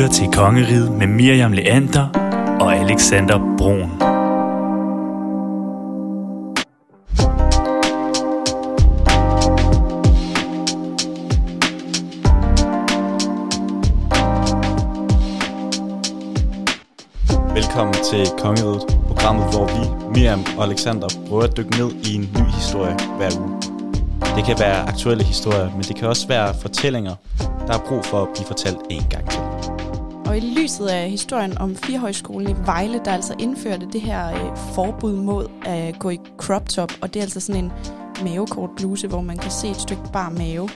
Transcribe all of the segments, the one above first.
lytter til Kongeriget med Miriam Leander og Alexander Brun. Velkommen til Kongeriget, programmet, hvor vi, Miriam og Alexander, prøver at dykke ned i en ny historie hver uge. Det kan være aktuelle historier, men det kan også være fortællinger, der er brug for at blive fortalt en gang til. Og i lyset af historien om Firehøjskolen i Vejle, der altså indførte det her øh, forbud mod at gå i crop top, og det er altså sådan en mavekort bluse, hvor man kan se et stykke bar mave.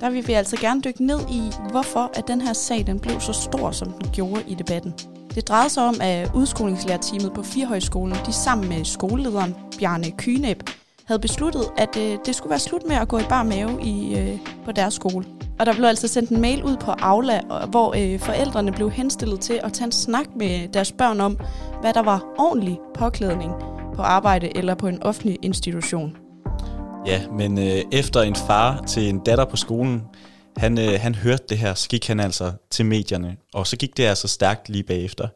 Der vil vi altså gerne dykke ned i, hvorfor at den her sag den blev så stor, som den gjorde i debatten. Det drejede sig om, at udskolingslærerteamet på Firehøjskolen, de sammen med skolelederen Bjarne Kynæb, havde besluttet, at øh, det skulle være slut med at gå i bar mave i, øh, på deres skole. Og der blev altså sendt en mail ud på Aula, hvor øh, forældrene blev henstillet til at tage en snak med deres børn om, hvad der var ordentlig påklædning på arbejde eller på en offentlig institution. Ja, men øh, efter en far til en datter på skolen, han, øh, han hørte det her, så gik han altså til medierne, og så gik det altså stærkt lige bagefter.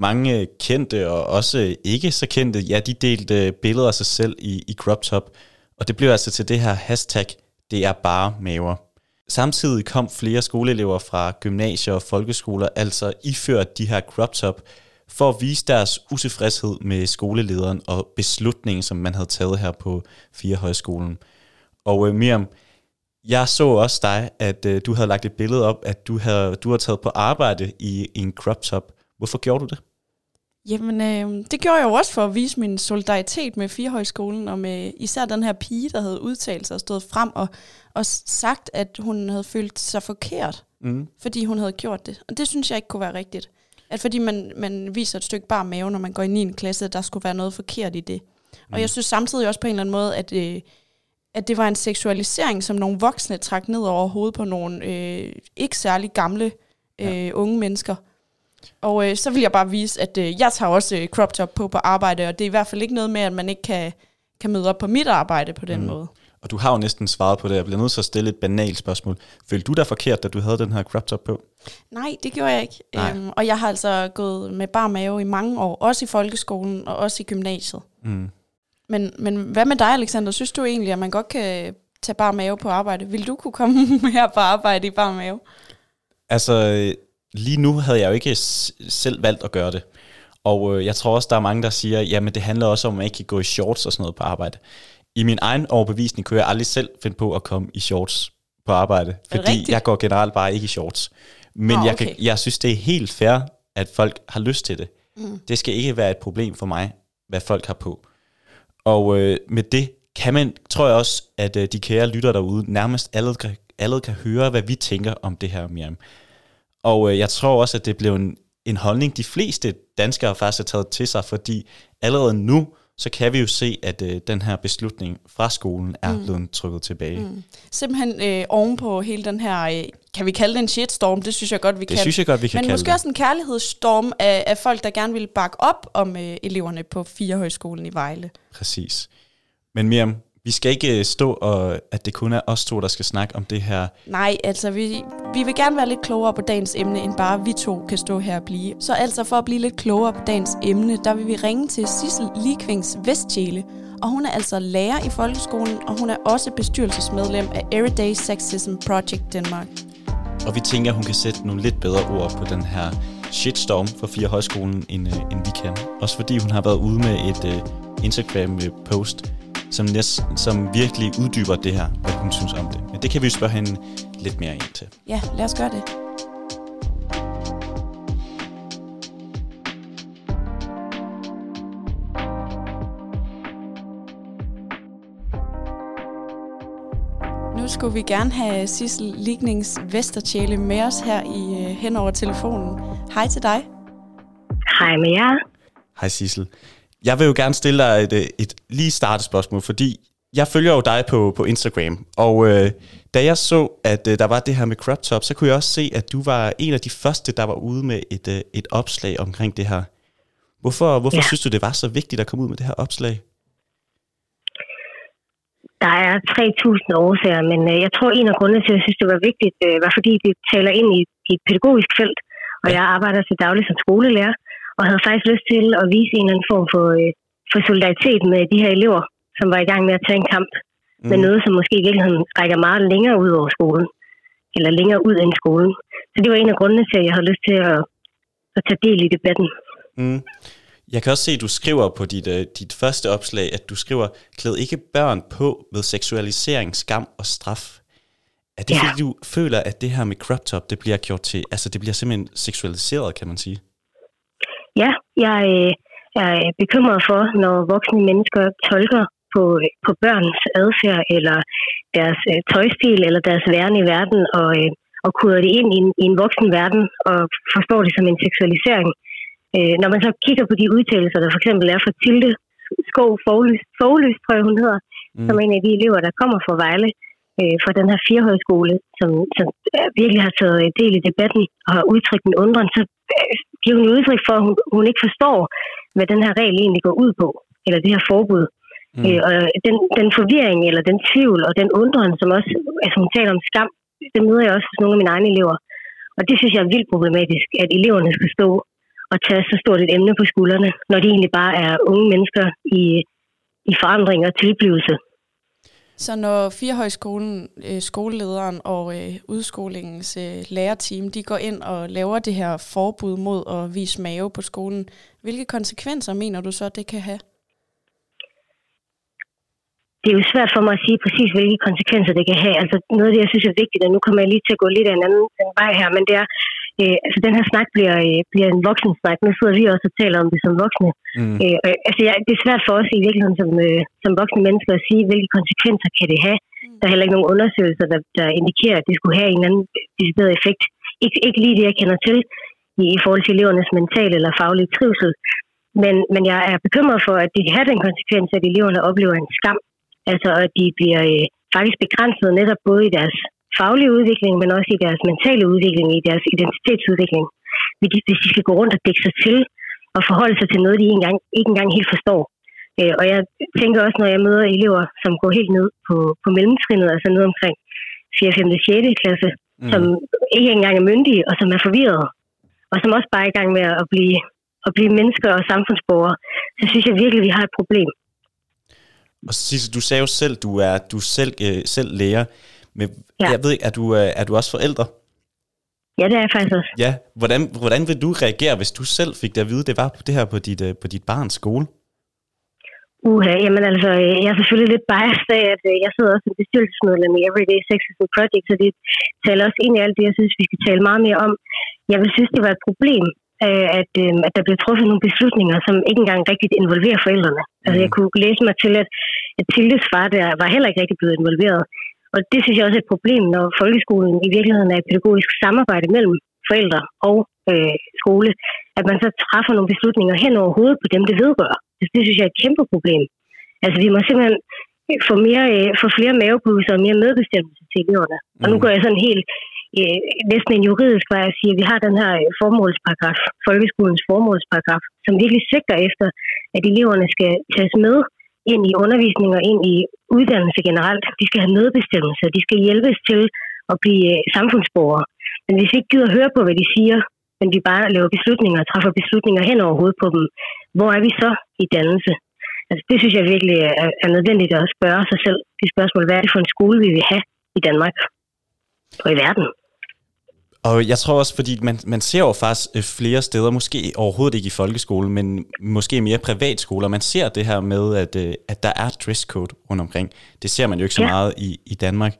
Mange kendte og også ikke så kendte, ja, de delte øh, billeder af sig selv i, i crop top, og det blev altså til det her hashtag, det er bare maver. Samtidig kom flere skoleelever fra gymnasier og folkeskoler altså iført de her crop top for at vise deres utilfredshed med skolelederen og beslutningen, som man havde taget her på Fire Højskolen. Og øh, Miriam, jeg så også dig, at øh, du havde lagt et billede op, at du havde, du havde taget på arbejde i, i en crop top. Hvorfor gjorde du det? Jamen, øh, det gjorde jeg jo også for at vise min solidaritet med Firehøjskolen, og med især den her pige, der havde udtalt sig og stået frem og, og sagt, at hun havde følt sig forkert, mm. fordi hun havde gjort det. Og det synes jeg ikke kunne være rigtigt. At fordi man, man viser et stykke bare mave, når man går i 9. klasse, at der skulle være noget forkert i det. Mm. Og jeg synes samtidig også på en eller anden måde, at, øh, at det var en seksualisering, som nogle voksne trak ned over hovedet på nogle øh, ikke særlig gamle øh, ja. unge mennesker. Og øh, så vil jeg bare vise, at øh, jeg tager også øh, crop top på på arbejde, og det er i hvert fald ikke noget med, at man ikke kan, kan møde op på mit arbejde på den mm. måde. Og du har jo næsten svaret på det. Jeg bliver nødt til at stille et banalt spørgsmål. Følte du dig forkert, da du havde den her crop top på? Nej, det gjorde jeg ikke. Øhm, og jeg har altså gået med bar mave i mange år, også i folkeskolen og også i gymnasiet. Mm. Men, men hvad med dig, Alexander? Synes du egentlig, at man godt kan tage bar mave på arbejde? Vil du kunne komme her på arbejde i bar mave? Altså, lige nu havde jeg jo ikke selv valgt at gøre det. Og øh, jeg tror også, der er mange, der siger, jamen det handler også om, at man ikke kan gå i shorts og sådan noget på arbejde. I min egen overbevisning kunne jeg aldrig selv finde på at komme i shorts på arbejde, fordi rigtigt? jeg går generelt bare ikke i shorts. Men oh, okay. jeg, kan, jeg synes, det er helt fair, at folk har lyst til det. Mm. Det skal ikke være et problem for mig, hvad folk har på. Og øh, med det kan man, tror jeg også, at øh, de kære lytter derude nærmest alle alle kan høre, hvad vi tænker om det her, Miriam. Og øh, jeg tror også, at det blev en, en holdning, de fleste danskere faktisk har taget til sig, fordi allerede nu, så kan vi jo se, at øh, den her beslutning fra skolen er mm. blevet trykket tilbage. Mm. Simpelthen øh, ovenpå hele den her, øh, kan vi kalde det en shitstorm? Det synes jeg godt, vi det kan. Det synes jeg godt, vi kan Men måske det. også en kærlighedsstorm af, af folk, der gerne vil bakke op om øh, eleverne på Firehøjskolen i Vejle. Præcis. Men Miriam, vi skal ikke øh, stå, og at det kun er os to, der skal snakke om det her. Nej, altså vi, vi vil gerne være lidt klogere på dagens emne, end bare vi to kan stå her og blive. Så altså for at blive lidt klogere på dagens emne, der vil vi ringe til Sissel Likvings Vestjæle. Og hun er altså lærer i folkeskolen, og hun er også bestyrelsesmedlem af Everyday Sexism Project Denmark. Og vi tænker, at hun kan sætte nogle lidt bedre ord på den her shitstorm for fire højskolen, end, uh, end vi kan. Også fordi hun har været ude med et uh, Instagram-post, som, næst, som virkelig uddyber det her, hvad hun synes om det. Men det kan vi jo spørge hende lidt mere ind til. Ja, lad os gøre det. Nu skulle vi gerne have Sissel Lignings Vestertjæle med os her i uh, hen over telefonen. Hej til dig. Hej med jer. Hej Sissel. Jeg vil jo gerne stille dig et, øh, et lige startespørgsmål, fordi jeg følger jo dig på, på Instagram, og øh, da jeg så, at øh, der var det her med crop top, så kunne jeg også se, at du var en af de første, der var ude med et, øh, et opslag omkring det her. Hvorfor, hvorfor ja. synes du, det var så vigtigt at komme ud med det her opslag? Der er 3.000 årsager, men øh, jeg tror, en af grundene til, at jeg synes, det var vigtigt, øh, var fordi det taler ind i, i et pædagogisk felt, Og jeg arbejder til daglig som skolelærer, og havde faktisk lyst til at vise en eller anden form for, øh, for solidaritet med de her elever, som var i gang med at tage en kamp mm. med noget, som måske i virkeligheden rækker meget længere ud over skolen, eller længere ud end skolen. Så det var en af grundene til, at jeg havde lyst til at, at tage del i debatten. Mm. Jeg kan også se, at du skriver på dit, uh, dit første opslag, at du skriver, klæd ikke børn på med seksualisering, skam og straf. Er det Ja. fordi, du føler, at det her med crop top, det bliver gjort til, altså det bliver simpelthen seksualiseret, kan man sige? Ja, jeg øh, er bekymret for, når voksne mennesker tolker på, på børns adfærd eller deres øh, tøjstil eller deres væren i verden og, øh, og koder det ind i en, i en voksen verden og forstår det som en seksualisering. Øh, når man så kigger på de udtalelser, der for eksempel er fra Tilde Skov Fogløs, tror jeg, hun hedder, mm. som er en af de elever, der kommer fra Vejle, øh, fra den her firehøjskole, som, som øh, virkelig har taget del i debatten og har udtrykt en undren, så øh, giver hun udtryk for, at hun, hun ikke forstår, hvad den her regel egentlig går ud på, eller det her forbud. Mm. Øh, og den, den forvirring, eller den tvivl, og den undren, som også, altså hun taler om skam, det møder jeg også hos nogle af mine egne elever. Og det synes jeg er vildt problematisk, at eleverne skal stå og tage så stort et emne på skuldrene, når de egentlig bare er unge mennesker i, i forandring og tilblivelse. Så når Firehøjskolen, øh, skolelederen og øh, udskolingens øh, lærerteam, de går ind og laver det her forbud mod at vise mave på skolen, hvilke konsekvenser mener du så, det kan have? det er jo svært for mig at sige præcis, hvilke konsekvenser det kan have. Altså noget af det, jeg synes er vigtigt, og nu kommer jeg lige til at gå lidt af en anden en vej her, men det er, øh, altså den her snak bliver, øh, bliver en voksen snak. Nu sidder vi også og taler om det som voksne. Mm. Øh, og, altså ja, det er svært for os i virkeligheden som, øh, som voksne mennesker at sige, hvilke konsekvenser kan det have. Der er heller ikke nogen undersøgelser, der, der indikerer, at det skulle have en eller anden decideret effekt. Ikke, ikke lige det, jeg kender til i, i forhold til elevernes mentale eller faglige trivsel. Men, men jeg er bekymret for, at det kan have den konsekvens, at eleverne oplever en skam Altså at de bliver øh, faktisk begrænset netop både i deres faglige udvikling, men også i deres mentale udvikling, i deres identitetsudvikling. Hvis de, skal gå rundt og dække sig til og forholde sig til noget, de ikke engang, ikke engang helt forstår. Øh, og jeg tænker også, når jeg møder elever, som går helt ned på, på mellemtrinnet, altså ned omkring 4. 5. 6. klasse, mm. som ikke engang er myndige, og som er forvirrede, og som også bare er i gang med at blive, at blive mennesker og samfundsborgere, så synes jeg virkelig, at vi har et problem. Og Sisse, du sagde jo selv, du er, du er selv, øh, selv lærer, men ja. Jeg ved ikke, er du, øh, er du også forældre? Ja, det er jeg faktisk også. Ja. Hvordan, hvordan vil du reagere, hvis du selv fik det at vide, det var på det her på dit, øh, på dit barns skole? Uha, jamen altså, øh, jeg er selvfølgelig lidt biased af, at jeg sidder også som bestyrelsesmedlem i Everyday Sexism Project, så det taler også ind i alt det, jeg synes, vi skal tale meget mere om. Jeg vil synes, det var et problem, at, at der blev truffet nogle beslutninger, som ikke engang rigtigt involverer forældrene. Altså, jeg kunne læse mig til, at, at Tildes far der var heller ikke rigtig blevet involveret. Og det synes jeg også er et problem, når folkeskolen i virkeligheden er et pædagogisk samarbejde mellem forældre og øh, skole, at man så træffer nogle beslutninger hen over hovedet på dem, det vedrører. Altså, det synes jeg er et kæmpe problem. Altså, vi må simpelthen få, mere, øh, få flere mavepuser og mere medbestemmelse til eleverne. Og nu går jeg sådan helt øh, næsten en juridisk vej at sige, at vi har den her øh, formålsparagraf, folkeskolens formålsparagraf, som virkelig sigter efter, at eleverne skal tages med ind i undervisning og ind i uddannelse generelt. De skal have medbestemmelse, de skal hjælpes til at blive øh, samfundsborgere. Men hvis vi ikke gider høre på, hvad de siger, men vi bare laver beslutninger og træffer beslutninger hen over hovedet på dem, hvor er vi så i dannelse? Altså, det synes jeg virkelig øh, er, er nødvendigt at spørge sig selv. Det spørgsmål, hvad er det for en skole, vi vil have i Danmark og i verden? Og jeg tror også, fordi man, man ser jo faktisk øh, flere steder, måske overhovedet ikke i folkeskolen, men måske mere privatskoler, man ser det her med, at, øh, at der er dresscode rundt omkring. Det ser man jo ikke så Ja. meget i, i Danmark.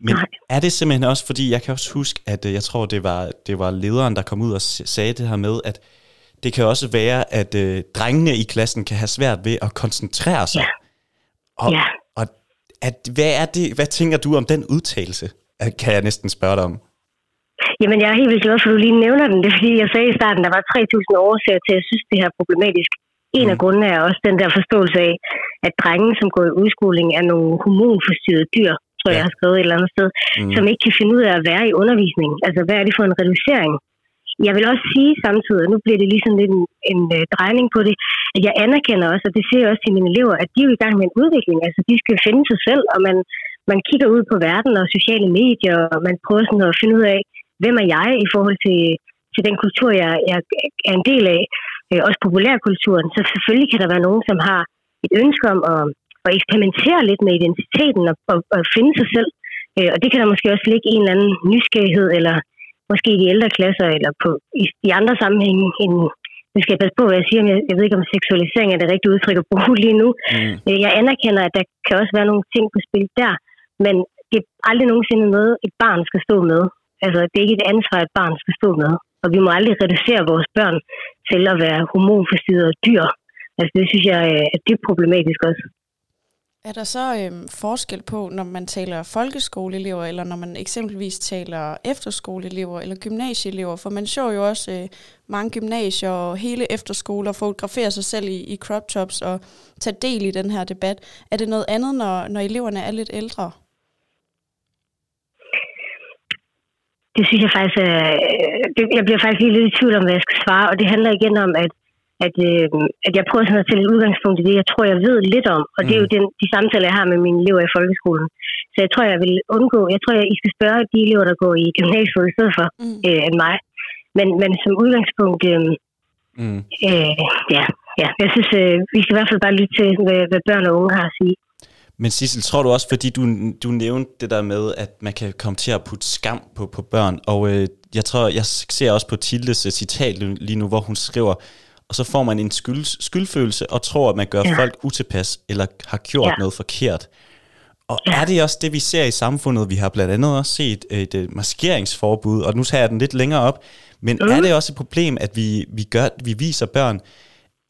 Men Nej. er det simpelthen også, fordi jeg kan også huske, at øh, jeg tror, det var, det var lederen, der kom ud og sagde det her med, at det kan også være, at øh, drengene i klassen kan have svært ved at koncentrere sig. Ja. Og, Ja. og at, hvad, er det, hvad tænker du om den udtalelse? Kan jeg næsten spørge dig om. Jamen, jeg er helt vildt glad for, at du lige nævner den. Det er fordi, jeg sagde i starten, der var 3.000 årsager til, at jeg synes, det her er problematisk. En af grundene er også den der forståelse af, at drenge, som går i udskoling, er nogle hormonforstyrrede dyr, tror jeg, jeg har skrevet et eller andet sted, Mm. mm. som ikke kan finde ud af at være i undervisning. Altså, hvad er det for en reducering? Jeg vil også sige samtidig, og nu bliver det ligesom lidt en, en uh, drejning på det, at jeg anerkender også, og det siger jeg også til mine elever, at de er jo i gang med en udvikling. Altså, de skal finde sig selv, og man, man kigger ud på verden og sociale medier, og man prøver sådan at finde ud af, hvem er jeg i forhold til, til den kultur, jeg, jeg er en del af, øh, også populærkulturen, så selvfølgelig kan der være nogen, som har et ønske om at, at eksperimentere lidt med identiteten og, og, og finde sig selv. Øh, og det kan der måske også ligge en eller anden nysgerrighed, eller måske i de ældre klasser, eller på, i, i andre sammenhænge. En, nu skal jeg passe på, hvad jeg siger, men jeg, jeg ved ikke, om seksualisering er det rigtige udtryk at bruge lige nu. Mm. Øh, jeg anerkender, at der kan også være nogle ting på spil der, men det er aldrig nogensinde noget, et barn skal stå med. Altså, det er ikke et ansvar, et barn skal stå med. Og vi må aldrig reducere vores børn til at være hormonforstyrrede dyr. Altså, det synes jeg øh, er dybt problematisk også. Er der så øhm, forskel på, når man taler folkeskoleelever, eller når man eksempelvis taler efterskoleelever eller gymnasieelever? For man så jo også øh, mange gymnasier og hele efterskoler fotografere sig selv i, i crop tops og tage del i den her debat. Er det noget andet, når, når eleverne er lidt ældre? Det synes jeg faktisk, øh, jeg bliver faktisk lige lidt i tvivl om, hvad jeg skal svare, og det handler igen om, at at, øh, at jeg prøver sådan at tage et udgangspunkt i det, jeg tror, jeg ved lidt om. Og mm. det er jo mm. den, de samtaler, jeg har med mine elever i folkeskolen. Så jeg tror, jeg vil undgå, jeg tror, jeg, I skal spørge de elever, der går i gymnasiet i stedet for, mm. øh, end mig. Men, men som udgangspunkt, øh, mm. øh, ja, ja, jeg synes, øh, vi skal i hvert fald bare lytte til, hvad, hvad børn og unge har at sige. Men Sissel, tror du også, fordi du, du nævnte det der med, at man kan komme til at putte skam på, på børn, og øh, jeg tror, jeg ser også på Tildes citat lige nu, hvor hun skriver, og så får man en skyld, skyldfølelse og tror, at man gør ja. folk utilpas eller har gjort ja. noget forkert. Og ja. er det også det, vi ser i samfundet? Vi har blandt andet også set et, et maskeringsforbud, og nu tager jeg den lidt længere op. Men mm. er det også et problem, at vi, vi, gør, vi viser børn,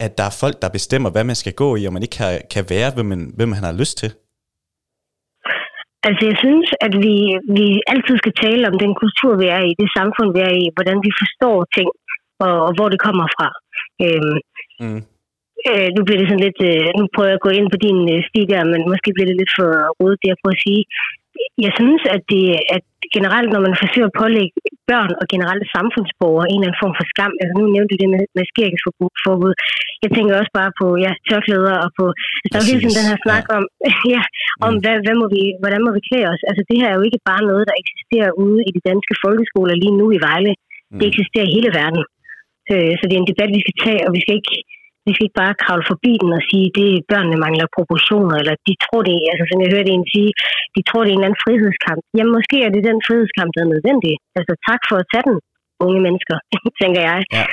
at der er folk, der bestemmer, hvad man skal gå i, og man ikke kan, kan være, hvem man, hvem man har lyst til? Altså jeg synes, at vi, vi altid skal tale om den kultur, vi er i, det samfund, vi er i, hvordan vi forstår ting, og, og hvor det kommer fra. Øhm, mm. øh, nu bliver det sådan lidt, øh, nu prøver jeg at gå ind på din øh, sti der, men måske bliver det lidt for rodet, det jeg prøver at sige. Jeg synes, at, det, at generelt, når man forsøger at pålægge børn og generelt samfundsborgere en eller anden form for skam, altså nu nævnte du det med, med skæringsforbud, jeg tænker også bare på ja, tørklæder og på, altså der er hele tiden den her snak ja. om, ja, om mm. hvad, hvad må vi, hvordan må vi klæde os. Altså det her er jo ikke bare noget, der eksisterer ude i de danske folkeskoler lige nu i Vejle. Mm. Det eksisterer i hele verden. Øh, så det er en debat, vi skal tage, og vi skal ikke, vi skal ikke bare kravle forbi den og sige, at børnene mangler proportioner, eller de tror det, altså som jeg hørte en sige, de tror det er en eller anden frihedskamp. Jamen måske er det den frihedskamp, der er nødvendig. Altså tak for at tage den, unge mennesker, tænker jeg. Ja.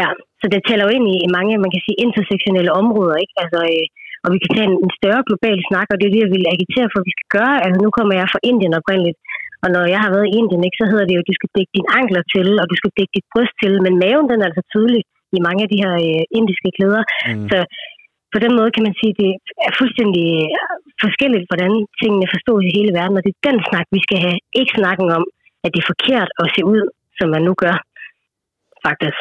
ja. Så det tæller jo ind i, i mange, man kan sige, intersektionelle områder, ikke? Altså, øh, og vi kan tage en, en større global snak, og det er det, jeg vil agitere for, at vi skal gøre. Altså nu kommer jeg fra Indien oprindeligt, og når jeg har været i Indien, ikke, så hedder det jo, at du skal dække dine ankler til, og du skal dække dit bryst til, men maven den er altså tydelig i mange af de her øh, indiske klæder. Mm. Så på den måde kan man sige, at det er fuldstændig forskelligt, hvordan tingene forstås i hele verden, og det er den snak, vi skal have. Ikke snakken om, at det er forkert at se ud, som man nu gør, faktisk.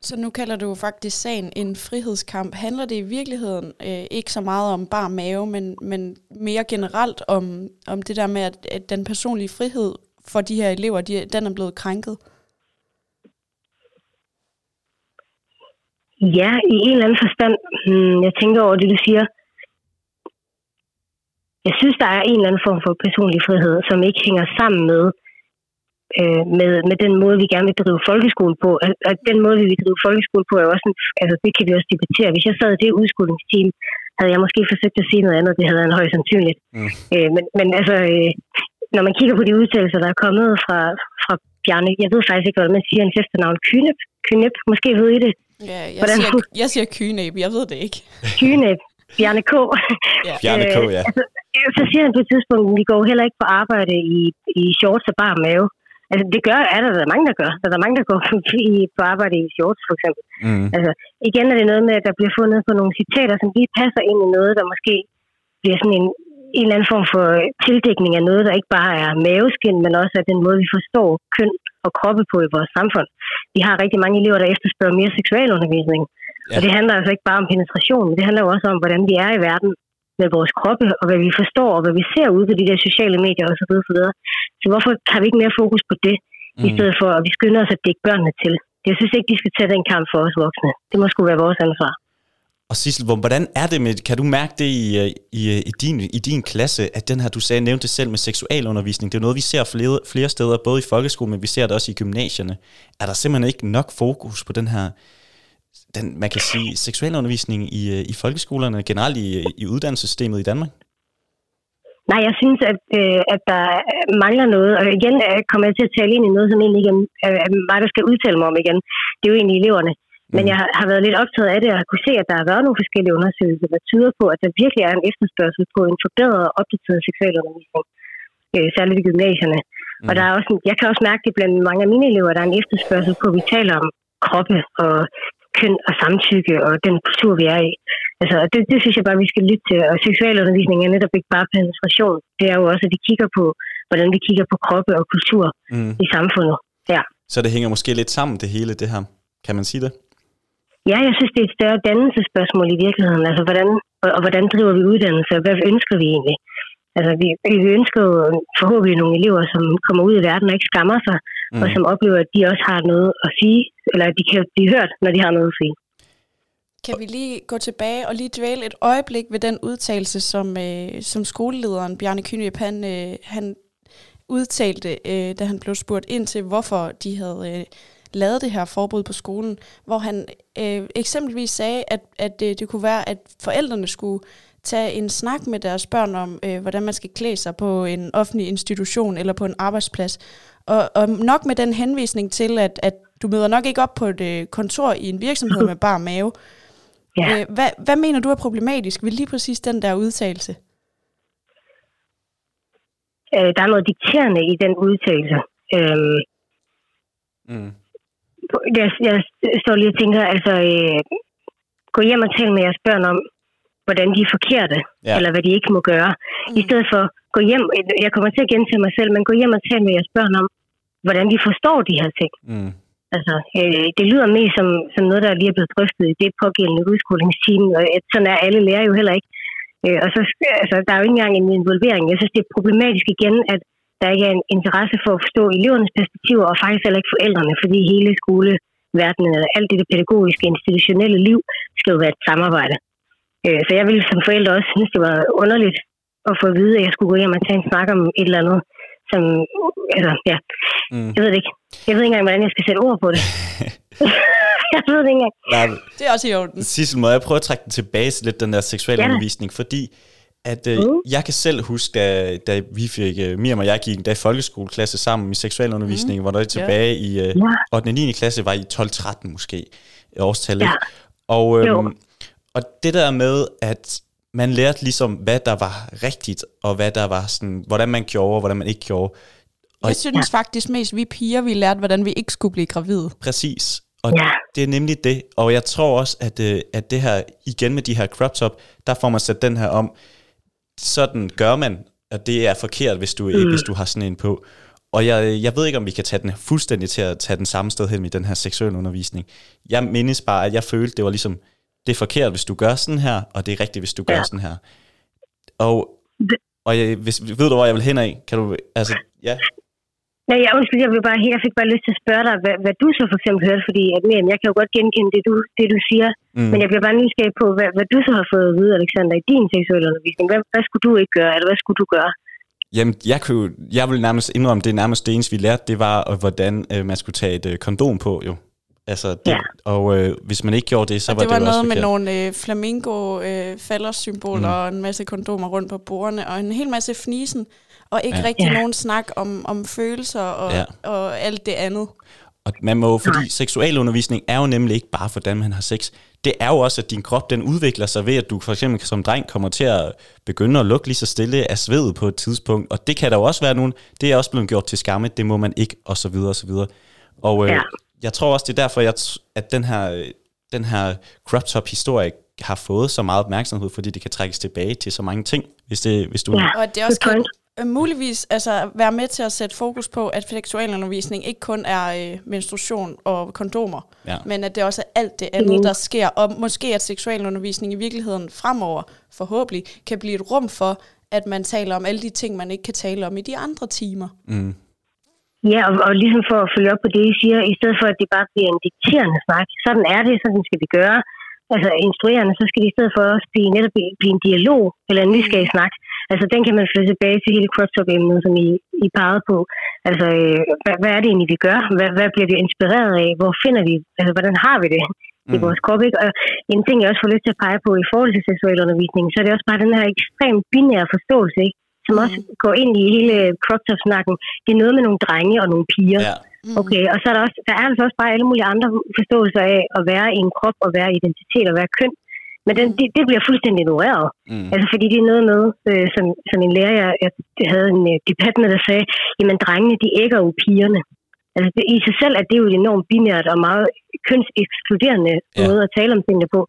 Så nu kalder du faktisk sagen en frihedskamp. Handler det i virkeligheden øh, ikke så meget om bare mave, men, men mere generelt om, om det der med, at, at den personlige frihed for de her elever, de, den er blevet krænket? Ja, i en eller anden forstand. Hmm, jeg tænker over det, du siger. Jeg synes, der er en eller anden form for personlig frihed, som ikke hænger sammen med, øh, med, med den måde, vi gerne vil drive folkeskole på. Og den måde, vi vil drive folkeskole på, er også en, altså, det kan vi også debattere. Hvis jeg sad i det udskolingsteam, havde jeg måske forsøgt at sige noget andet, det havde været højst sandsynligt. Mm. Øh, men, men altså, øh, når man kigger på de udtalelser, der er kommet fra, fra Bjarne, jeg ved faktisk ikke, hvad man siger en efternavn, Kynep, Kynep, måske ved I det? Ja, jeg, Hvordan? siger, jeg siger Kynep, jeg ved det ikke. Kynep, Bjarne K. ja. Bjarne K, ja. Øh, altså, så siger han på et tidspunkt, at vi går heller ikke på arbejde i, i shorts og bare mave. Altså, det gør, er der, der er mange, der gør. Der er mange, der går i, på arbejde i shorts, for eksempel. Mm. Altså, igen er det noget med, at der bliver fundet på nogle citater, som lige passer ind i noget, der måske bliver sådan en, en eller anden form for tildækning af noget, der ikke bare er maveskin, men også er den måde, vi forstår køn og kroppe på i vores samfund. Vi har rigtig mange elever, der efterspørger mere seksualundervisning. Ja. Og det handler altså ikke bare om penetration, men det handler jo også om, hvordan vi er i verden med vores kroppe, og hvad vi forstår, og hvad vi ser ude på de der sociale medier osv. osv. Så hvorfor har vi ikke mere fokus på det, mm. i stedet for at vi skynder os at dække børnene til? Jeg synes ikke, de skal tage den kamp for os voksne. Det må sgu være vores ansvar. Og Sissel, hvordan er det med, kan du mærke det i, øh, i, øh, i, din, i din klasse, at den her, du sagde, nævnte selv med seksualundervisning, det er noget, vi ser flere, flere steder, både i folkeskolen, men vi ser det også i gymnasierne. Er der simpelthen ikke nok fokus på den her, den, man kan sige, seksualundervisning i, øh, i folkeskolerne, generelt i, i uddannelsessystemet i Danmark? Nej, jeg synes, at, øh, at der mangler noget. Og igen kommer jeg til at tale ind i noget, som egentlig ikke er mig, der skal udtale mig om igen. Det er jo egentlig eleverne. Men mm. jeg har, har været lidt optaget af det, og kunne se, at der har været nogle forskellige undersøgelser, der tyder på, at der virkelig er en efterspørgsel på en forbedret og opdateret seksualundervisning, øh, særligt i gymnasierne. Mm. Og der er også en, jeg kan også mærke det blandt mange af mine elever, der er en efterspørgsel på, at vi taler om kroppe og køn og samtykke og den kultur, vi er i. Altså, det, det synes jeg bare, vi skal lytte til. Og seksualundervisning er netop ikke bare penetration. Det er jo også, at vi kigger på, hvordan vi kigger på kroppe og kultur mm. i samfundet. Ja. Så det hænger måske lidt sammen, det hele, det her. Kan man sige det? Ja, jeg synes, det er et større dannelsespørgsmål i virkeligheden. Altså, hvordan, og, og hvordan driver vi uddannelse, og hvad ønsker vi egentlig? Altså, vi, vi ønsker jo forhåbentlig nogle elever, som kommer ud i verden og ikke skammer sig, mm. og som oplever, at de også har noget at sige, eller at de kan blive hørt, når de har noget at sige. Kan vi lige gå tilbage og lige dvæle et øjeblik ved den udtalelse, som, øh, som skolelederen Bjarne Kynøb, han, øh, han udtalte, øh, da han blev spurgt ind til, hvorfor de havde øh, lavede det her forbud på skolen, hvor han øh, eksempelvis sagde, at, at det, det kunne være, at forældrene skulle tage en snak med deres børn om, øh, hvordan man skal klæde sig på en offentlig institution eller på en arbejdsplads. Og, og nok med den henvisning til, at, at du møder nok ikke op på et øh, kontor i en virksomhed med bare mave. Ja. Øh, hvad, hvad mener du er problematisk ved lige præcis den der udtalelse? Øh, der er noget dikterende i den udtalelse. Øh, mm jeg, jeg står lige og tænker, altså, øh, gå hjem og tale med jeres børn om, hvordan de er forkerte, ja. eller hvad de ikke må gøre. Mm. I stedet for, gå hjem, jeg kommer til at gentage mig selv, men gå hjem og tale med jeres børn om, hvordan de forstår de her ting. Mm. Altså, øh, det lyder mest som, som noget, der lige er blevet drøftet i det pågældende udskolingsteam, og sådan er alle lærer jo heller ikke. Øh, og så, altså, der er jo ikke engang en involvering. Jeg synes, det er problematisk igen, at der ikke er en interesse for at forstå elevernes perspektiver, og faktisk heller ikke forældrene, fordi hele skoleverdenen, eller alt det, det pædagogiske, institutionelle liv, skal jo være et samarbejde. Øh, så jeg ville som forældre også synes, det var underligt at få at vide, at jeg skulle gå hjem og tage en snak om et eller andet, som, altså, ja, mm. jeg ved det ikke. Jeg ved ikke engang, hvordan jeg skal sætte ord på det. jeg ved det ikke engang. Nej, det er også i orden. Sissel, må jeg prøve at trække den tilbage lidt, den der seksuelle ja. undervisning, fordi at øh, mm. jeg kan selv huske, da, da vi fik, uh, Miriam og jeg gik i folkeskoleklasse sammen i seksualundervisning, mm. hvor der tilbage ja. i ja. 8. og 9. klasse var i 12-13 måske, årstallet. Ja. Og, øhm, og det der med, at man lærte ligesom, hvad der var rigtigt, og hvad der var sådan, hvordan man gjorde, og hvordan man ikke gjorde. Og jeg synes ja. faktisk mest, vi piger, vi lærte, hvordan vi ikke skulle blive gravide. Præcis. Og ja. det er nemlig det. Og jeg tror også, at, øh, at det her, igen med de her crop top, der får man sat den her om, sådan gør man, og det er forkert, hvis du, mm. hvis du har sådan en på. Og jeg, jeg ved ikke, om vi kan tage den fuldstændig til at tage den samme sted hen i den her seksuelle undervisning. Jeg mindes bare, at jeg følte, det var ligesom, det er forkert, hvis du gør sådan her, og det er rigtigt, hvis du ja. gør sådan her. Og, og jeg, hvis, ved du, hvor jeg vil hen af? Kan du, altså, ja. Nej, jeg, undskyld, jeg, vil bare, jeg fik bare lyst til at spørge dig, hvad, hvad du så for eksempel hørte, fordi at, jamen, jeg kan jo godt genkende det, du, det, du siger, mm. men jeg bliver bare nysgerrig på, hvad, hvad du så har fået at vide, Alexander, i din seksuelle undervisning. Hvad, hvad skulle du ikke gøre, eller hvad skulle du gøre? Jamen, jeg, kunne, jeg vil nærmest indrømme, det er nærmest det eneste, vi lærte, det var, hvordan øh, man skulle tage et øh, kondom på, jo. Altså, det, ja. Og øh, hvis man ikke gjorde det, så og var det, var det noget også med nogle øh, flamingo øh, faldersymboler mm. og en masse kondomer rundt på bordene, og en hel masse fnisen og ikke ja. rigtig ja. nogen snak om, om følelser og, ja. og alt det andet. Og man må, fordi seksualundervisning er jo nemlig ikke bare, hvordan man har sex. Det er jo også, at din krop den udvikler sig ved, at du for eksempel som dreng kommer til at begynde at lukke lige så stille af svedet på et tidspunkt. Og det kan der jo også være nogen, det er også blevet gjort til skamme, det må man ikke, og så videre, og så videre. Og øh, ja. jeg tror også, det er derfor, jeg, at den her, den her crop top historie har fået så meget opmærksomhed, fordi det kan trækkes tilbage til så mange ting, hvis, det, hvis du... Ja, og det også kan Øh, muligvis altså, være med til at sætte fokus på, at seksualundervisning ikke kun er øh, menstruation og kondomer, ja. men at det også er alt det andet, der sker. Og måske at seksualundervisning i virkeligheden fremover forhåbentlig kan blive et rum for, at man taler om alle de ting, man ikke kan tale om i de andre timer. Mm. Ja, og, og ligesom for at følge op på det, I siger, i stedet for at det bare bliver en dikterende snak, sådan er det, sådan skal vi gøre, altså instruerende, så skal det i stedet for også blive, netop blive, blive en dialog, eller en nysgerrig snak. Altså den kan man flytte tilbage til hele crop top emnet som I, I pegede på. Altså, øh, hvad, hvad er det egentlig, vi gør? Hvad, hvad bliver vi inspireret af? Hvor finder vi, altså hvordan har vi det i Mm. vores krop? Ikke? Og en ting, jeg også får lyst til at pege på i forhold til seksuel undervisning, så er det også bare den her ekstremt binære forståelse, ikke? som Mhm. også går ind i hele crop top-snakken. Det er noget med nogle drenge og nogle piger. Ja. Okay, og så er der, også, der er altså også bare alle mulige andre forståelser af at være i en krop, og være identitet og være køn. Men den, det, det bliver fuldstændig ignoreret. Mm. Altså fordi det er noget med, øh, som, som en lærer, jeg, jeg havde en øh, debat med, der sagde, jamen drengene, de ægger jo pigerne. Altså det, i sig selv er det jo et enormt binært og meget kønsekskluderende Ja. måde at tale om tingene på,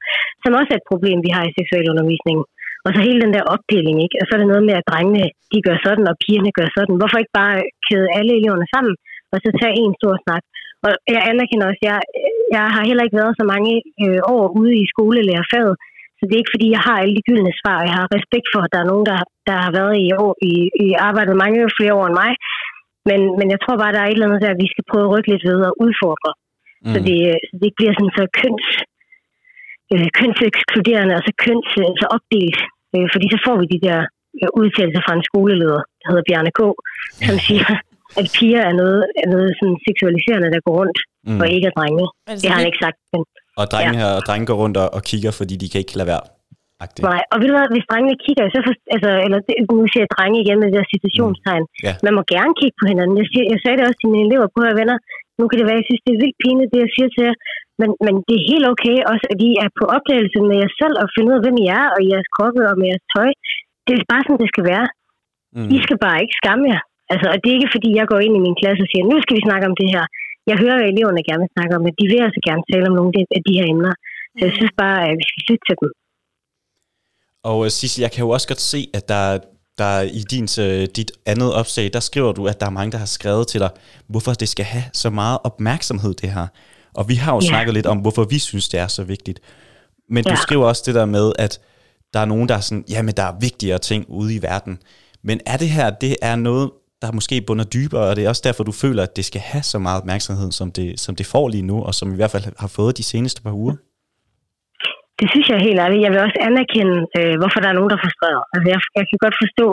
som også er et problem, vi har i seksualundervisningen. Og så hele den der opdeling, ikke? Og så er det noget med, at drengene, de gør sådan, og pigerne gør sådan. Hvorfor ikke bare kæde alle eleverne sammen, og så tage en stor snak? Og jeg anerkender også, jeg, jeg har heller ikke været så mange øh, år ude i skolelærerfaget, så det er ikke fordi, jeg har alle de gyldne svar. Jeg har respekt for, at der er nogen, der, der har været i, år, i, i arbejdet mange flere år end mig. Men, men jeg tror bare, der er et eller andet der, at vi skal prøve at rykke lidt ved og udfordre. Mm. Så, det, så det ikke bliver sådan så køns, øh, kønsekskluderende og så køns øh, så opdelt. Øh, fordi så får vi de der øh, udtalelser fra en skoleleder, der hedder Bjarne K., som siger, at piger er noget, er noget sådan seksualiserende, der går rundt, Mm. og ikke er drenge. Altså, Det har han ikke sagt, men Og drenge, her, og drenge går rundt og, og kigger, fordi de kan ikke lade være. Agtigt. Nej, og ved du hvad, hvis drengene kigger, så for, altså, eller nu siger jeg drenge igen med det der citationstegn. Mm. Ja. Man må gerne kigge på hinanden. Jeg, siger, jeg sagde det også til mine elever på at venner. Nu kan det være, jeg synes, det er vildt pinligt, det jeg siger til jer. Men, men det er helt okay også, at I er på opdagelse med jer selv og finde ud af, hvem I er, og jeres kroppe og med jeres tøj. Det er bare sådan, det skal være. Mm. I skal bare ikke skamme jer. Altså, og det er ikke, fordi jeg går ind i min klasse og siger, nu skal vi snakke om det her. Jeg hører, hvad eleverne gerne vil snakke om, men de vil altså gerne tale om nogle af de her emner. Så jeg synes bare, at vi skal lytte til dem. Og uh, Sissel, jeg kan jo også godt se, at der, der i din, uh, dit andet opslag, der skriver du, at der er mange, der har skrevet til dig, hvorfor det skal have så meget opmærksomhed, det her. Og vi har jo Ja. snakket lidt om, hvorfor vi synes, det er så vigtigt. Men du Ja. skriver også det der med, at der er nogen, der er sådan, jamen der er vigtigere ting ude i verden. Men er det her, det er noget, der måske bunder dybere, og det er også derfor, du føler, at det skal have så meget opmærksomhed, som det, som det får lige nu, og som i hvert fald har fået de seneste par uger? Det synes jeg helt ærligt. Jeg vil også anerkende, øh, hvorfor der er nogen, der er frustreret. Altså, jeg, jeg kan godt forstå,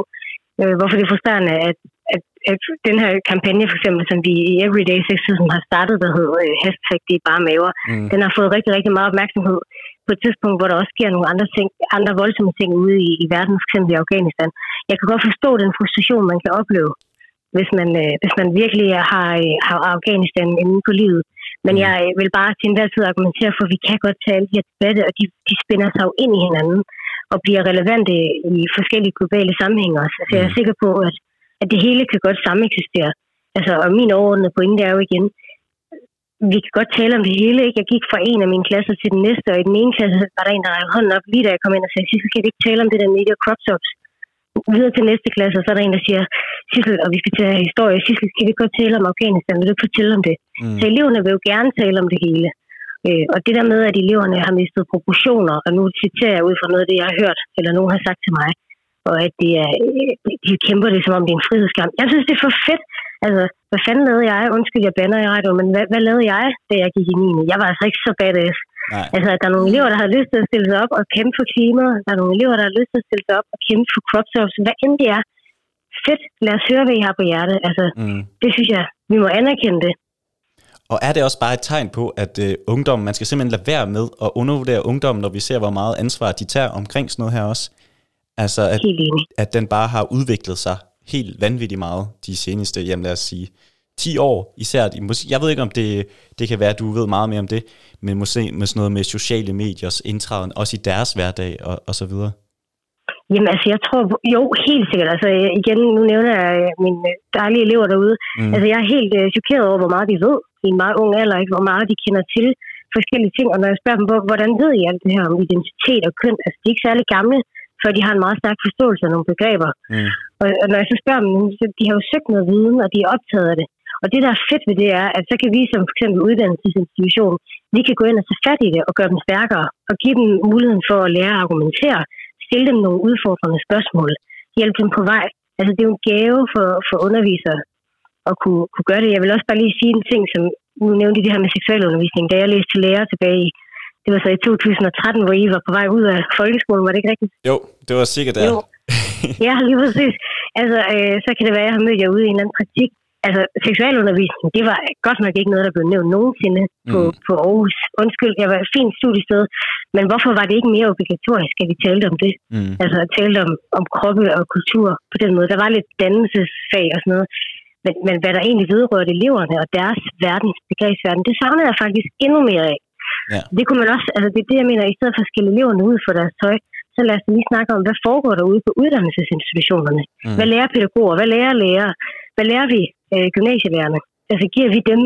øh, hvorfor det er frustrerende, at, at, at den her kampagne, for eksempel, som vi i Everyday Sexism har startet, der hedder øh, hashtag det er bare maver, Mm. den har fået rigtig, rigtig meget opmærksomhed på et tidspunkt, hvor der også sker nogle andre, ting, andre voldsomme ting ude i, i verden, for eksempel i Afghanistan. Jeg kan godt forstå den frustration, man kan opleve, hvis man, øh, hvis man virkelig har, øh, har Afghanistan inde på livet. Men jeg øh, vil bare til enhver tid argumentere for, at vi kan godt tage alle de her debatter, og de, de spænder sig jo ind i hinanden og bliver relevante i forskellige globale sammenhænge også. Altså, jeg er sikker på, at, at det hele kan godt sameksistere. Altså, og min overordnede pointe er jo igen, vi kan godt tale om det hele. Ikke? Jeg gik fra en af mine klasser til den næste, og i den ene klasse var der en, der rækkede hånden op, lige da jeg kom ind og sagde, Sissel, kan vi ikke tale om det der med de der crop tops? Videre til næste klasse, og så er der en, der siger, Sissel, og vi skal til historie, Sissel, kan vi godt tale om Afghanistan? Vil du ikke fortælle om det? Mm. Så eleverne vil jo gerne tale om det hele. Øh, og det der med, at eleverne har mistet proportioner, og nu citerer jeg ud fra noget af det, jeg har hørt, eller nogen har sagt til mig, og at det er, de kæmper det, som om det er en frihedskamp. Jeg synes, det er for fedt. Altså, hvad fanden lavede jeg? Undskyld, jeg bander i radio, men hvad, hvad lavede jeg, da jeg gik i 9. Jeg var altså ikke så badass. Nej. Altså, at der er nogle elever, der har lyst til at stille sig op og kæmpe for klimaet. Der er nogle elever, der har lyst til at stille sig op og kæmpe for crop tops. Hvad end det er. Fedt. Lad os høre, hvad I har på hjertet. Altså, Mm. det synes jeg, vi må anerkende det. Og er det også bare et tegn på, at øh, ungdommen, man skal simpelthen lade være med at undervurdere ungdommen, når vi ser, hvor meget ansvar de tager omkring sådan noget her også? Altså, at, at den bare har udviklet sig helt vanvittigt meget de seneste, jamen lad os sige, 10 år især. Måske, jeg ved ikke, om det, det kan være, at du ved meget mere om det, men måske med sådan noget med sociale mediers indtræden, også i deres hverdag og, og så videre. Jamen altså, jeg tror, jo, helt sikkert. Altså igen, nu nævner jeg øh, mine øh, dejlige elever derude. Mm. Altså jeg er helt uh, chokeret over, hvor meget de ved i en meget ung alder, ikke? hvor meget de kender til forskellige ting. Og når jeg spørger dem, hvor- hvordan ved I alt det her om identitet og køn, altså de er ikke særlig gamle, før de har en meget stærk forståelse af nogle begreber. Mm. Og, og når jeg så spørger dem, så de har jo søgt noget viden, og de er optaget af det. Og det, der er fedt ved det, er, at så kan vi som for eksempel uddannelsesinstitution, vi kan gå ind og tage fat i det og gøre dem stærkere, og give dem muligheden for at lære at argumentere, stille dem nogle udfordrende spørgsmål, hjælpe dem på vej. Altså det er jo en gave for, for undervisere at kunne, kunne gøre det. Jeg vil også bare lige sige en ting, som nu nævnte I det her med seksualundervisning. Da jeg læste til lærer tilbage i det var så i 2013, hvor I var på vej ud af folkeskolen, var det ikke rigtigt? Jo, det var sikkert der. Jo. ja, lige præcis. Altså, øh, så kan det være, at jeg har mødt jer ude i en eller anden praktik. Altså, seksualundervisning, det var godt nok ikke noget, der blev nævnt nogensinde på, Mm. på Aarhus. Undskyld, jeg var et fint studiested, men hvorfor var det ikke mere obligatorisk, at vi talte om det? Mm. Altså, at talte om, om kroppe og kultur på den måde. Der var lidt dannelsesfag og sådan noget. Men, men hvad der egentlig vedrørte eleverne og deres verdens, begrebsverden, det savner jeg faktisk endnu mere af. Ja. Det kunne man også, altså det er det, jeg mener, i stedet for at skille eleverne ud for deres tøj, så lad os lige snakke om, hvad foregår der ude på uddannelsesinstitutionerne? Mm. Hvad lærer pædagoger? Hvad lærer lærere? Hvad lærer vi øh, gymnasielærerne? Altså giver vi dem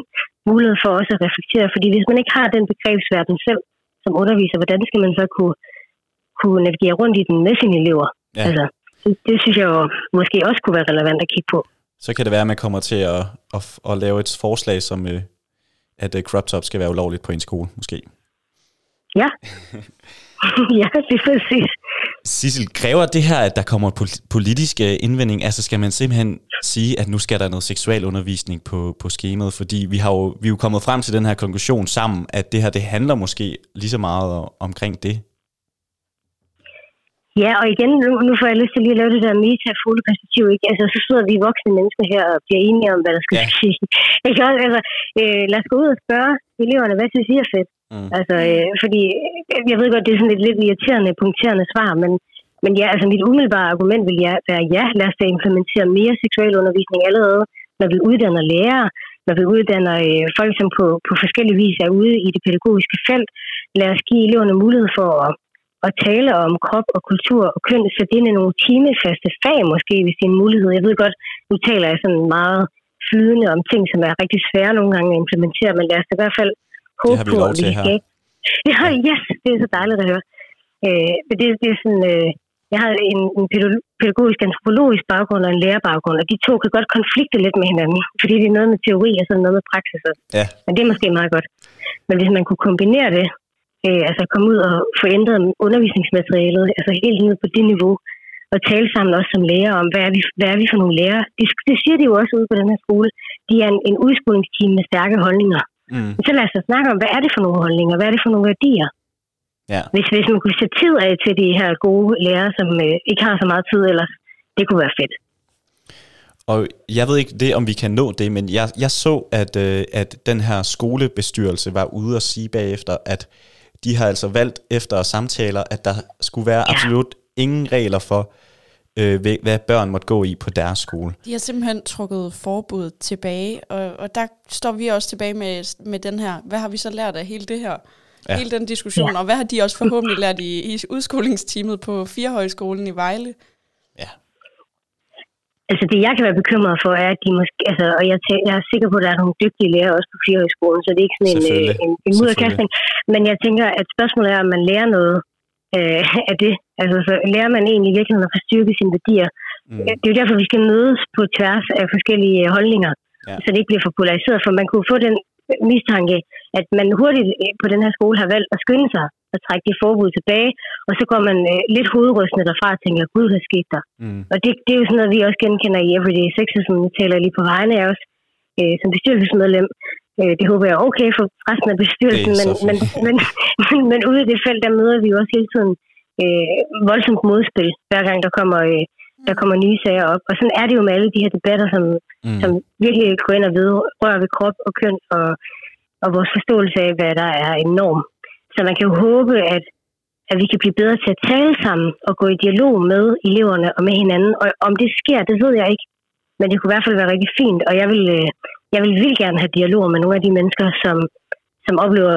mulighed for også at reflektere? Fordi hvis man ikke har den begrebsverden selv som underviser, hvordan skal man så kunne, kunne navigere rundt i den med sine elever? Ja. Altså, det, det synes jeg jo måske også kunne være relevant at kigge på. Så kan det være, at man kommer til at, at, at lave et forslag, som øh, at uh, crop top skal være ulovligt på en skole, måske. Ja. ja, det er præcis. Sissel, kræver det her, at der kommer pol- politisk øh, indvending? Altså skal man simpelthen sige, at nu skal der noget seksualundervisning på, på skemaet? Fordi vi har jo, vi er jo kommet frem til den her konklusion sammen, at det her det handler måske lige så meget omkring det. Ja, og igen, nu, nu får jeg lyst til lige at lave det der meta-perspektiv, ikke? Altså, så sidder vi voksne mennesker her og bliver enige om, hvad der skal Ja. ske. Ikke? Altså, øh, lad os gå ud og spørge eleverne, hvad synes I er fedt? Mm. Altså, øh, fordi øh, jeg ved godt, det er sådan et lidt irriterende, punkterende svar, men, men ja, altså mit umiddelbare argument vil ja, være, ja, lad os da implementere mere seksualundervisning allerede, når vi uddanner lærere, når vi uddanner øh, folk, som på, på forskellige vis er ude i det pædagogiske felt. Lad os give eleverne mulighed for at, at tale om krop og kultur og køn, så det er nogle timefaste fag måske, hvis det er en mulighed. Jeg ved godt, nu taler jeg sådan meget flydende om ting, som er rigtig svære nogle gange at implementere, men lad os da i hvert fald håbe har vi lov til her. Ja, yes, det er så dejligt at høre. Øh, men det, det er sådan, øh, jeg har en, en pædago- pædagogisk antropologisk baggrund og en lærerbaggrund, og de to kan godt konflikte lidt med hinanden, fordi det er noget med teori og så noget med praksis. Ja. Men det er måske meget godt. Men hvis man kunne kombinere det, øh, altså komme ud og få ændret undervisningsmaterialet, altså helt ned på det niveau, og tale sammen også som lærer om, hvad er vi, hvad er vi for nogle lærere. Det, det siger de jo også ude på den her skole. De er en, en udskolingsteam med stærke holdninger. Mm. Men så lad os da snakke om, hvad er det for nogle holdninger, hvad er det for nogle værdier. Ja. Hvis, hvis man kunne sætte tid af til de her gode lærere, som øh, ikke har så meget tid ellers, det kunne være fedt. Og jeg ved ikke det, om vi kan nå det, men jeg, jeg så, at, øh, at den her skolebestyrelse var ude og sige bagefter, at de har altså valgt efter samtaler, at der skulle være Ja. absolut ingen regler for, øh, hvad- hvad børn måtte gå i på deres skole. De har simpelthen trukket forbuddet tilbage, og, og der står vi også tilbage med, med den her, hvad har vi så lært af hele det her? Ja. Hele den diskussion, og hvad har de også forhåbentlig lært i, i udskolingsteamet på Firehøjskolen i Vejle? Ja. Altså det, jeg kan være bekymret for, er, at de måske, altså, og jeg, tæ- jeg er sikker på, at der er nogle dygtige lærere også på Firehøjskolen, så det er ikke sådan en, øh, en, en mudderkastning. Men jeg tænker, at spørgsmålet er, om man lærer noget øh, af det. Altså så lærer man egentlig i virkeligheden at få styrket sine værdier. Mm. Det er jo derfor, vi skal mødes på tværs af forskellige øh, holdninger, Ja. så det ikke bliver for polariseret, for man kunne få den mistanke, at man hurtigt øh, på den her skole har valgt at skynde sig at trække det forbud tilbage, og så går man øh, lidt hovedrystende derfra og tænker, gud, hvad skete der? Mm. Og det, det er jo sådan noget, vi også genkender i Everyday Sexism, taler lige på vegne af os, øh, som bestyrelsesmedlem. Øh, det håber jeg er okay for resten af bestyrelsen, men, men, men, men, men ude i det felt, der møder vi jo også hele tiden øh, voldsomt modspil, hver gang der kommer, øh, der kommer nye sager op. Og sådan er det jo med alle de her debatter, som, Mm. som virkelig går ind og vedrører ved krop og køn og, og vores forståelse af, hvad der er en norm. Så man kan jo håbe, at, at vi kan blive bedre til at tale sammen og gå i dialog med eleverne og med hinanden. Og om det sker, det ved jeg ikke. Men det kunne i hvert fald være rigtig fint, og jeg vil, øh, jeg vil vildt gerne have dialog med nogle af de mennesker, som, som oplever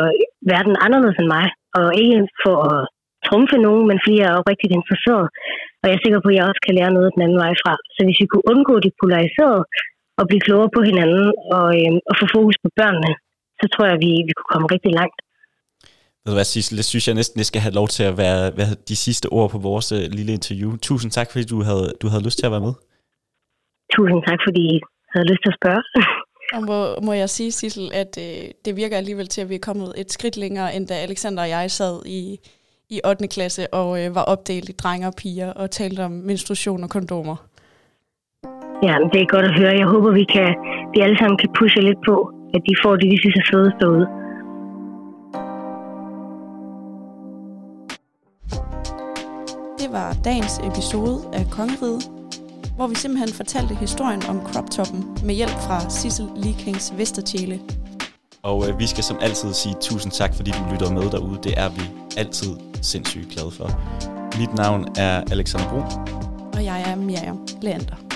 verden anderledes end mig. Og ikke for at trumfe nogen, men fordi jeg er oprigtigt interesseret. Og jeg er sikker på, at jeg også kan lære noget den anden vej fra. Så hvis vi kunne undgå det polariserede og blive klogere på hinanden og, øh, og få fokus på børnene, så tror jeg, at vi, vi kunne komme rigtig langt. Ved du hvad, Sissel, det synes jeg næsten, det skal have lov til at være, være de sidste ord på vores øh, lille interview. Tusind tak, fordi du havde, du havde lyst til at være med. Tusind tak, fordi I havde lyst til at spørge. Og må, må jeg sige, Sissel, at øh, det virker alligevel til, at vi er kommet et skridt længere, end da Alexander og jeg sad i, i 8. klasse og øh, var opdelt i drenge og piger og talte om menstruation og kondomer. Ja, men det er godt at høre. Jeg håber, vi, kan, vi alle sammen kan pushe lidt på, at de får det, de synes er fedest derude. Det var dagens episode af Kongeriget hvor vi simpelthen fortalte historien om crop-toppen med hjælp fra Sissel Likings Vestertjæle. Og øh, vi skal som altid sige tusind tak, fordi du lytter med derude. Det er vi altid sindssygt glade for. Mit navn er Alexander Brun. Og jeg er Miriam Leander.